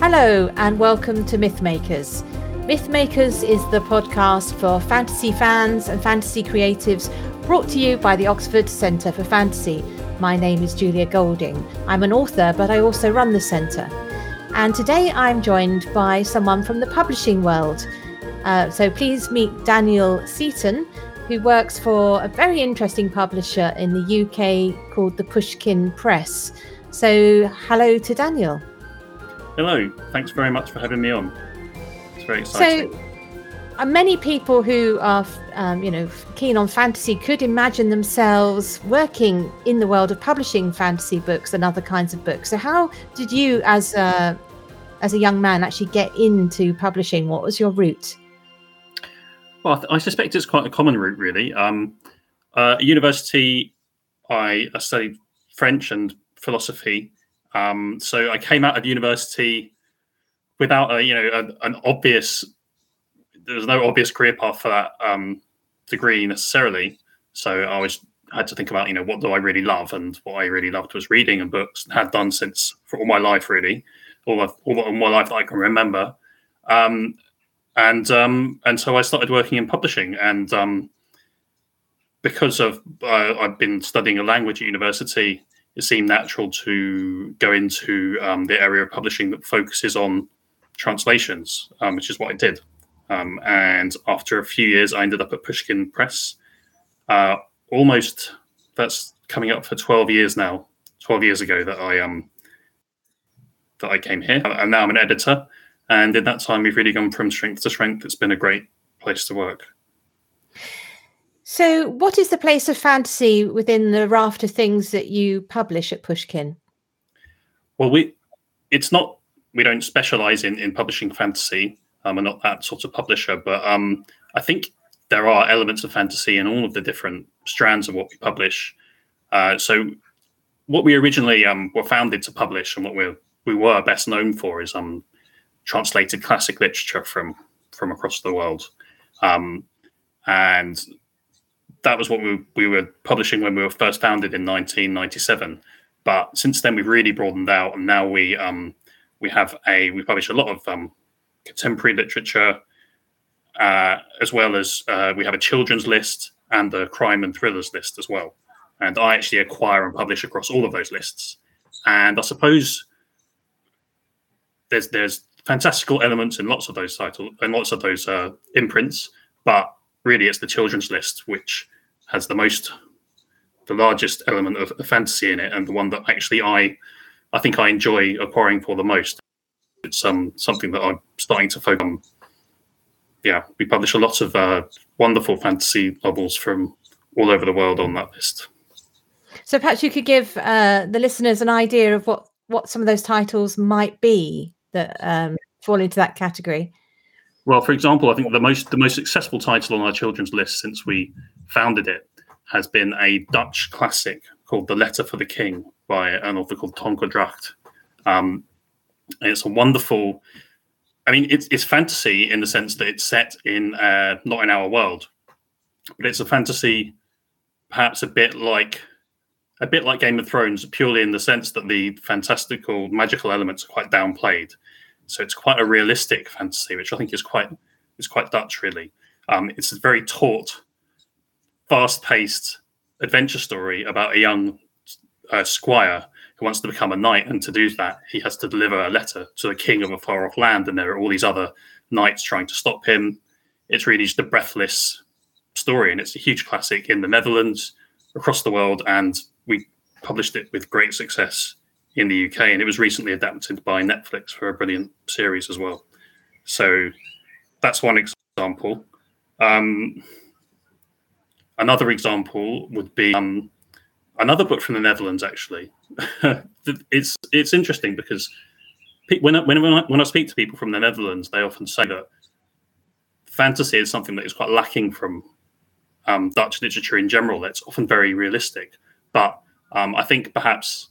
Hello, and welcome to Mythmakers. Mythmakers is the podcast for fantasy fans and fantasy creatives brought to you by the Oxford Centre for Fantasy. My name is Julia Golding. I'm an author, but I also run the centre. And today I'm joined by someone from the publishing world. Uh, so please meet Daniel Seaton, who works for a very interesting publisher in the UK called the Pushkin Press. So, hello to Daniel. Hello, thanks very much for having me on. It's very exciting. So, uh, many people who are, um, you know, keen on fantasy could imagine themselves working in the world of publishing fantasy books and other kinds of books. So, how did you, as a as a young man, actually get into publishing? What was your route? Well, I, suspect it's quite a common route, really. Um, uh, university, I, I, studied French and philosophy. Um, so I came out of university without a, you know, a, an obvious. There was no obvious career path for that um, degree necessarily. So I was had to think about, you know, what do I really love, and what I really loved was reading and books, and had done since for all my life, really, all of all my life that I can remember. Um, and um, and so I started working in publishing, and um, because of uh, I've been studying a language at university, it seemed natural to go into um, the area of publishing that focuses on translations, um, which is what I did. Um, and after a few years, I ended up at Pushkin Press. Uh, almost that's coming up for twelve years now. Twelve years ago that I um that I came here, and now I'm an editor. And in that time, we've really gone from strength to strength. It's been a great place to work. So, what is the place of fantasy within the raft of things that you publish at Pushkin? Well, we it's not we don't specialize in in publishing fantasy. Um, we're not that sort of publisher, but um, I think there are elements of fantasy in all of the different strands of what we publish. Uh, so, what we originally um, were founded to publish and what we're we were best known for is um, translated classic literature from from across the world, um, and that was what we, we were publishing when we were first founded in 1997. But since then, we've really broadened out, and now we um, we have a we publish a lot of um, contemporary literature, uh, as well as uh, we have a children's list and a crime and thrillers list as well. And I actually acquire and publish across all of those lists. And I suppose there's there's fantastical elements in lots of those titles and lots of those uh, imprints, but really it's the children's list which has the most, the largest element of fantasy in it, and the one that actually I, I think I enjoy acquiring for the most. It's um something that I'm starting to focus on. Yeah, we publish a lot of uh, wonderful fantasy novels from all over the world on that list. So perhaps you could give uh, the listeners an idea of what what some of those titles might be that um, fall into that category? Well, for example, I think the most the most successful title on our children's list since we founded it has been a Dutch classic called "The Letter for the King" by an author called Tonke Dragt. Um, it's a wonderful. I mean, it's it's fantasy in the sense that it's set in uh, not in our world, but it's a fantasy, perhaps a bit like a bit like Game of Thrones, purely in the sense that the fantastical, magical elements are quite downplayed. So it's quite a realistic fantasy, which I think is quite is quite Dutch, really. Um, it's a very taut, fast-paced adventure story about a young uh, squire who wants to become a knight, and to do that, he has to deliver a letter to the king of a far off land, and there are all these other knights trying to stop him. It's really just a breathless story, and it's a huge classic in the Netherlands, across the world, and we published it with great success in the UK, and it was recently adapted by Netflix for a brilliant series as well. So that's one example. Um, another example would be um, another book from the Netherlands. Actually, it's it's interesting because when I, when I, when I speak to people from the Netherlands, they often say that fantasy is something that is quite lacking from um, Dutch literature in general. It's often very realistic, but um, I think perhaps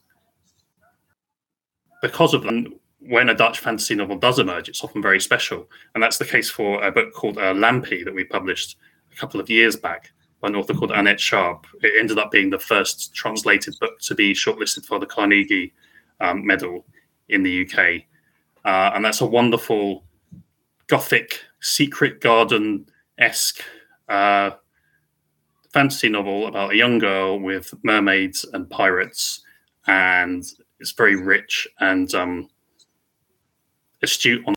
because of that, when a Dutch fantasy novel does emerge, it's often very special, and that's the case for a book called uh, Lampie that we published a couple of years back by an author called Annet Schaap. It ended up being the first translated book to be shortlisted for the Carnegie um, Medal in the UK, uh, and that's a wonderful gothic secret garden esque uh, fantasy novel about a young girl with mermaids and pirates, and it's very rich and um, astute on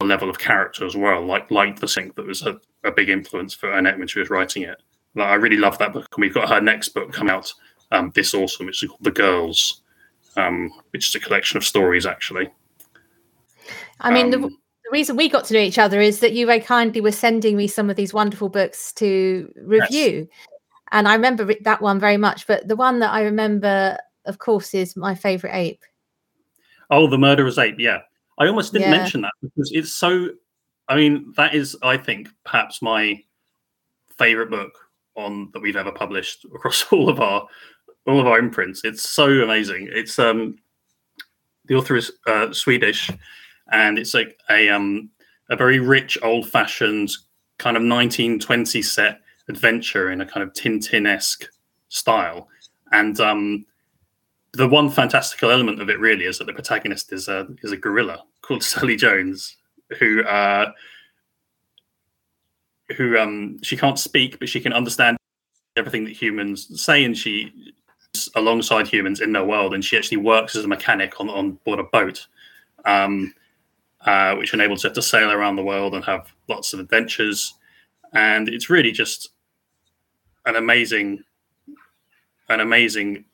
the level of character as well. Like like Dickens that was a, a big influence for Annet when she was writing it. Like, I really love that book, and we've got her next book come out um, this autumn, which is called The Girls, um, which is a collection of stories actually. I mean, the, um, the reason we got to know each other is that you very kindly were sending me some of these wonderful books to review. Yes. And I remember that one very much. But the one that I remember, of course, is my favorite ape. Oh, The Murderer's Ape. Yeah. I almost didn't yeah. mention that because it's so. I mean, that is, I think, perhaps my favorite book on that we've ever published across all of our all of our imprints. It's so amazing. It's um the author is uh, Swedish, and it's like a um a very rich, old fashioned kind of 1920 set adventure in a kind of Tintin esque style. And um, the one fantastical element of it really is that the protagonist is a is a gorilla called Sally Jones, who uh, who um, she can't speak, but she can understand everything that humans say, and she alongside humans in their world, and she actually works as a mechanic on on board a boat. Um, uh, which enables her to sail around the world and have lots of adventures. And it's really just an amazing, an amazing,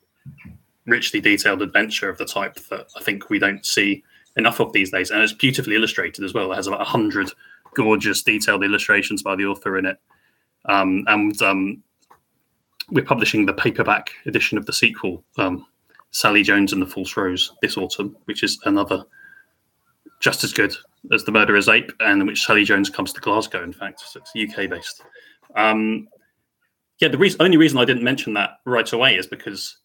richly detailed adventure of the type that I think we don't see enough of these days. And it's beautifully illustrated as well. It has about hundred gorgeous, detailed illustrations by the author in it. Um, and um, we're publishing the paperback edition of the sequel, um, Sally Jones and the False Rose, this autumn, which is another just as good as The Murderer's Ape, and in which Sally Jones comes to Glasgow, in fact. So it's UK based. Um, yeah, the reason, only reason I didn't mention that right away is because,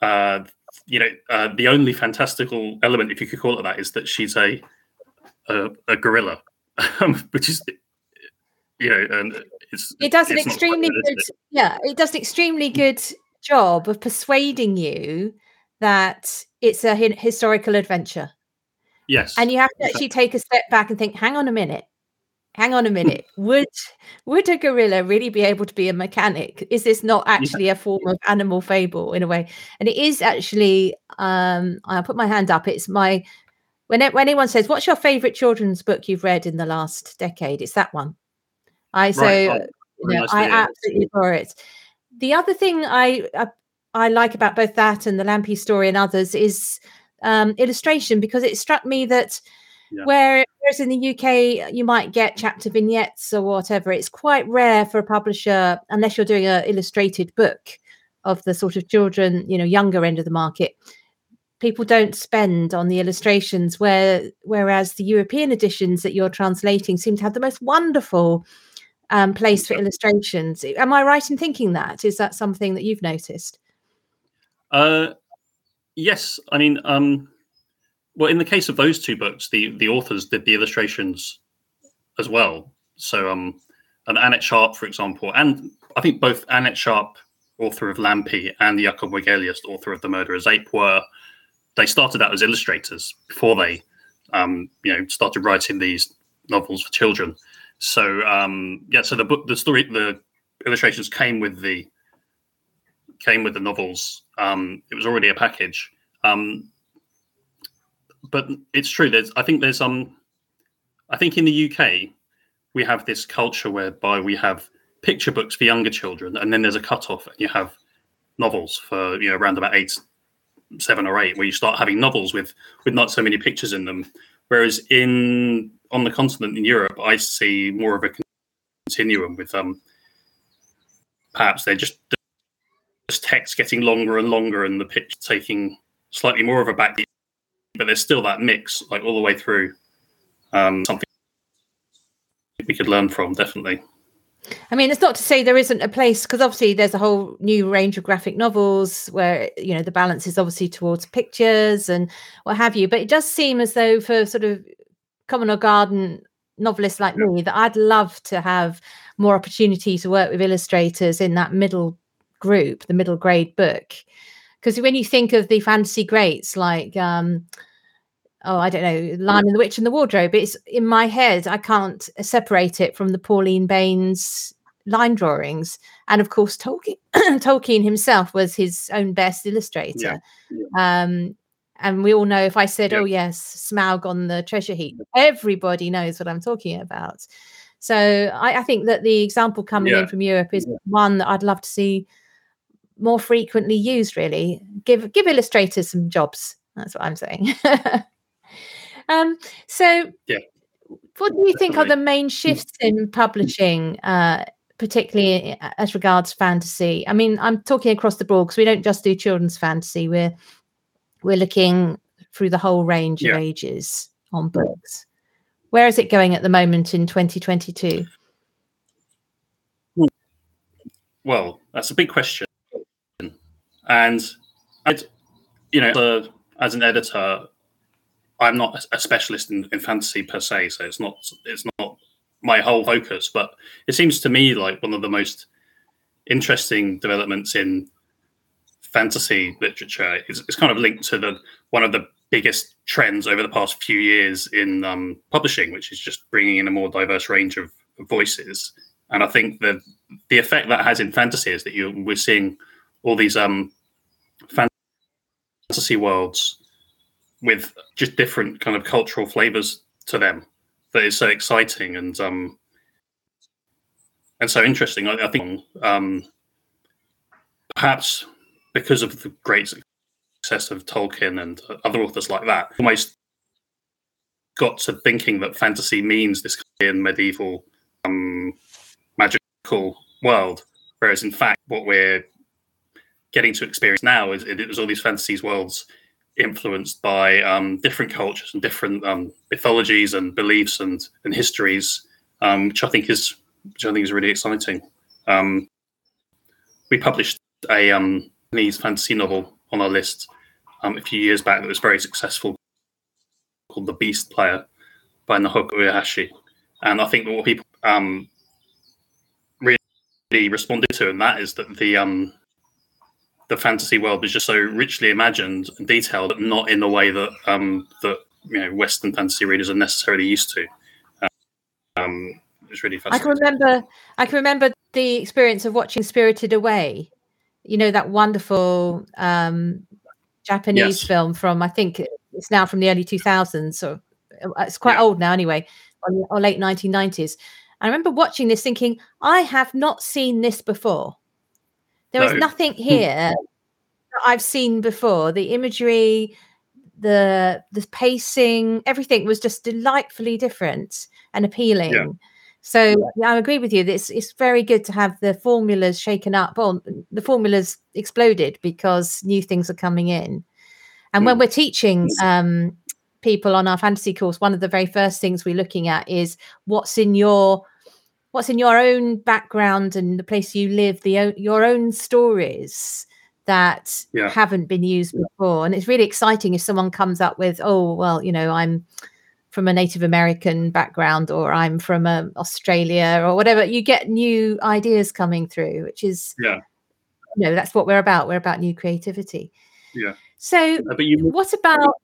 uh, you know, uh, the only fantastical element, if you could call it that, is that she's a a, a gorilla, which is, you know, and it's it does an extremely good, yeah, it does an extremely good job of persuading you that it's a historical adventure Yes. And you have to actually take a step back and think, hang on a minute. Hang on a minute. would would a gorilla really be able to be a mechanic? Is this not actually yeah. a form of animal fable in a way? And it is actually um I'll put my hand up. It's my when, it, when anyone says, What's your favorite children's book you've read in the last decade? It's that one. I so right. oh, you know, nice I absolutely adore it. The other thing I, I I like about both that and the Lampie story and others is um, illustration because it struck me that yeah. whereas in the UK you might get chapter vignettes or whatever, it's quite rare for a publisher unless you're doing an illustrated book of the sort of children, you know, younger end of the market. People don't spend on the illustrations, where whereas the European editions that you're translating seem to have the most wonderful um, place for illustrations. Am I right in thinking that? Is that something that you've noticed? Uh, Yes, I mean, um, well, in the case of those two books, the the authors did the illustrations as well. So, um, and Annet Schaap, for example, and I think both Annet Schaap, author of Lampie, and Jakob Wegelius, author of The Murderer's Ape, were they started out as illustrators before they, um, you know, started writing these novels for children. So, um, yeah, so the book, the story, the illustrations came with the came with the novels Um, it was already a package. Um, but it's true. There's, I think there's um, I think in the UK we have this culture whereby we have picture books for younger children, and then there's a cutoff, and you have novels for you know around about eight, seven or eight, where you start having novels with with not so many pictures in them. Whereas in on the continent in Europe, I see more of a continuum with um, perhaps they're just text getting longer and longer, and the pitch taking slightly more of a back but there's still that mix like all the way through. Um, something we could learn from definitely. I mean, it's not to say there isn't a place because obviously there's a whole new range of graphic novels where you know the balance is obviously towards pictures and what have you. But it does seem as though for sort of common or garden novelists like me that I'd love to have more opportunity to work with illustrators in that middle group, the middle grade book. Because when you think of the fantasy greats like um, oh, I don't know, Lion and the Witch and the Wardrobe. It's in my head. I can't separate it from the Pauline Baynes line drawings. And of course, Tolkien, Tolkien himself was his own best illustrator. Yeah. Um, and we all know if I said, oh, yes, Smaug on the treasure heap, everybody knows what I'm talking about. So I, I think that the example coming yeah. in from Europe is one that I'd love to see more frequently used, really. Give give illustrators some jobs. That's what I'm saying. Um, so, yeah. what do you think are the main shifts in publishing, uh, particularly as regards fantasy? I mean, I'm talking across the board because we don't just do children's fantasy. We're we're looking through the whole range yeah. of ages on books. Where is it going at the moment in 2022? Well, that's a big question, and I'd, you know, as an editor, I'm not a specialist in, in fantasy per se, so it's not it's not my whole focus. But it seems to me like one of the most interesting developments in fantasy literature is, is kind of linked to the one of the biggest trends over the past few years in um, publishing, which is just bringing in a more diverse range of voices. And I think that the effect that has in fantasy is that you we're seeing all these um, fantasy worlds with just different kind of cultural flavors to them that is so exciting and um and so interesting. I, I think um perhaps because of the great success of Tolkien and other authors like that, almost got to thinking that fantasy means this in medieval um, magical world, whereas in fact, what we're getting to experience now is it is all these fantasies worlds influenced by um, different cultures and different um, mythologies and beliefs and, and histories, um, which I think is which I think is really exciting. Um, we published a um, fantasy novel on our list um, a few years back that was very successful, called The Beast Player by Naoko Uehashi, and I think what people really responded to, and that is that the the fantasy world was just so richly imagined and detailed, but not in the way that um, that you know Western fantasy readers are necessarily used to. Um, it's really fascinating. I can remember. I can remember the experience of watching Spirited Away. You know that wonderful um, Japanese yes. film from I think it's now from the early two thousands, or uh, it's quite yeah. old now anyway, or, or late nineteen nineties. I remember watching this, thinking, I have not seen this before. There no. is nothing hmm. here I've seen before. The imagery, the the pacing, everything was just delightfully different and appealing. Yeah. So yeah, I agree with you. It's it's very good to have the formulas shaken up. Well, the formulas exploded because new things are coming in. And mm. when hmm. we're teaching um, people on our fantasy course, one of the very first things we're looking at is what's in your what's in your own background and the place you live, the your own stories that yeah. haven't been used before. And it's really exciting if someone comes up with, oh, well, you know, I'm from a Native American background or I'm from um, Australia or whatever. You get new ideas coming through, which is, yeah, you know, that's what we're about. We're about new creativity. Yeah. So, uh, but you, what about?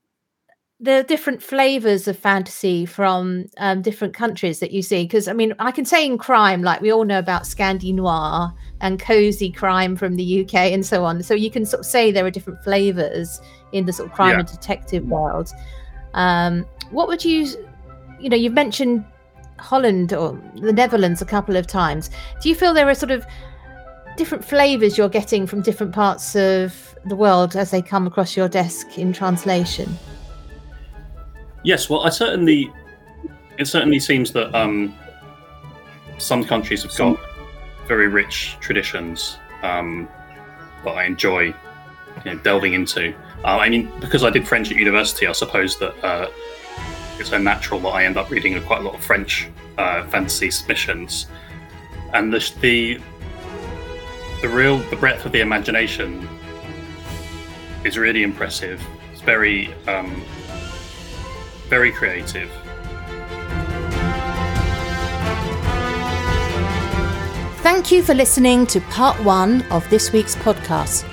The different flavors of fantasy from um, different countries that you see because i mean i can say in crime like we all know about scandi noir and cozy crime from the uk and so on. So you can sort of say there are different flavors in the sort of crime yeah. and detective world. Um, what would you you know you've mentioned holland or the netherlands a couple of times. Do you feel there are sort of different flavors you're getting from different parts of the world as they come across your desk in translation Yes, well, I certainly. It certainly seems that um, some countries have got very rich traditions um, that I enjoy you know, delving into. Uh, I mean, because I did French at university, I suppose that uh, it's so natural that I end up reading quite a lot of French uh, fantasy submissions, and the, the the real the breadth of the imagination is really impressive. It's very um, very creative. Thank you for listening to part one of this week's podcast.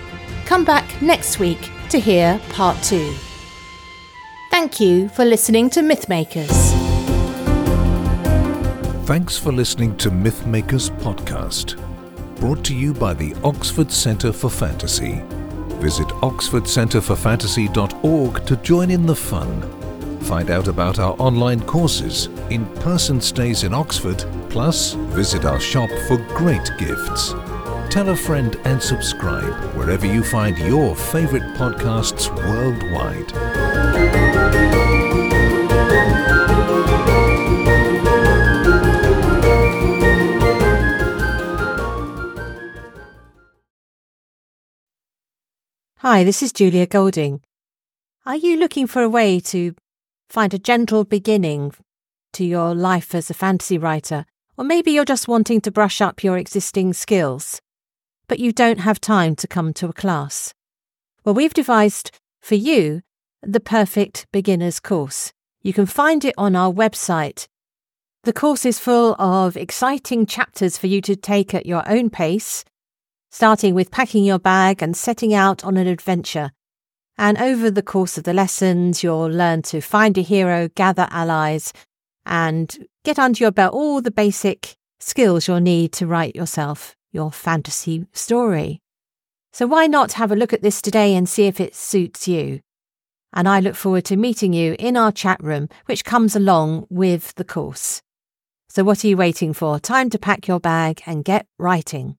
Come back next week to hear part two. Thank you for listening to Mythmakers. Thanks for listening to Mythmakers Podcast, brought to you by the Oxford Centre for Fantasy. Visit oxfordcentreforfantasy.org to join in the fun Find out about our online courses, in person stays in Oxford, plus visit our shop for great gifts. Tell a friend and subscribe wherever you find your favourite podcasts worldwide. Hi, this is Julia Golding. Are you looking for a way to find a gentle beginning to your life as a fantasy writer, or maybe you're just wanting to brush up your existing skills, but you don't have time to come to a class. Well, we've devised for you the perfect beginner's course. You can find it on our website. The course is full of exciting chapters for you to take at your own pace, starting with packing your bag and setting out on an adventure and over the course of the lessons, you'll learn to find a hero, gather allies, and get under your belt all the basic skills you'll need to write yourself your fantasy story. So why not have a look at this today and see if it suits you? And I look forward to meeting you in our chat room, which comes along with the course. So what are you waiting for? Time to pack your bag and get writing.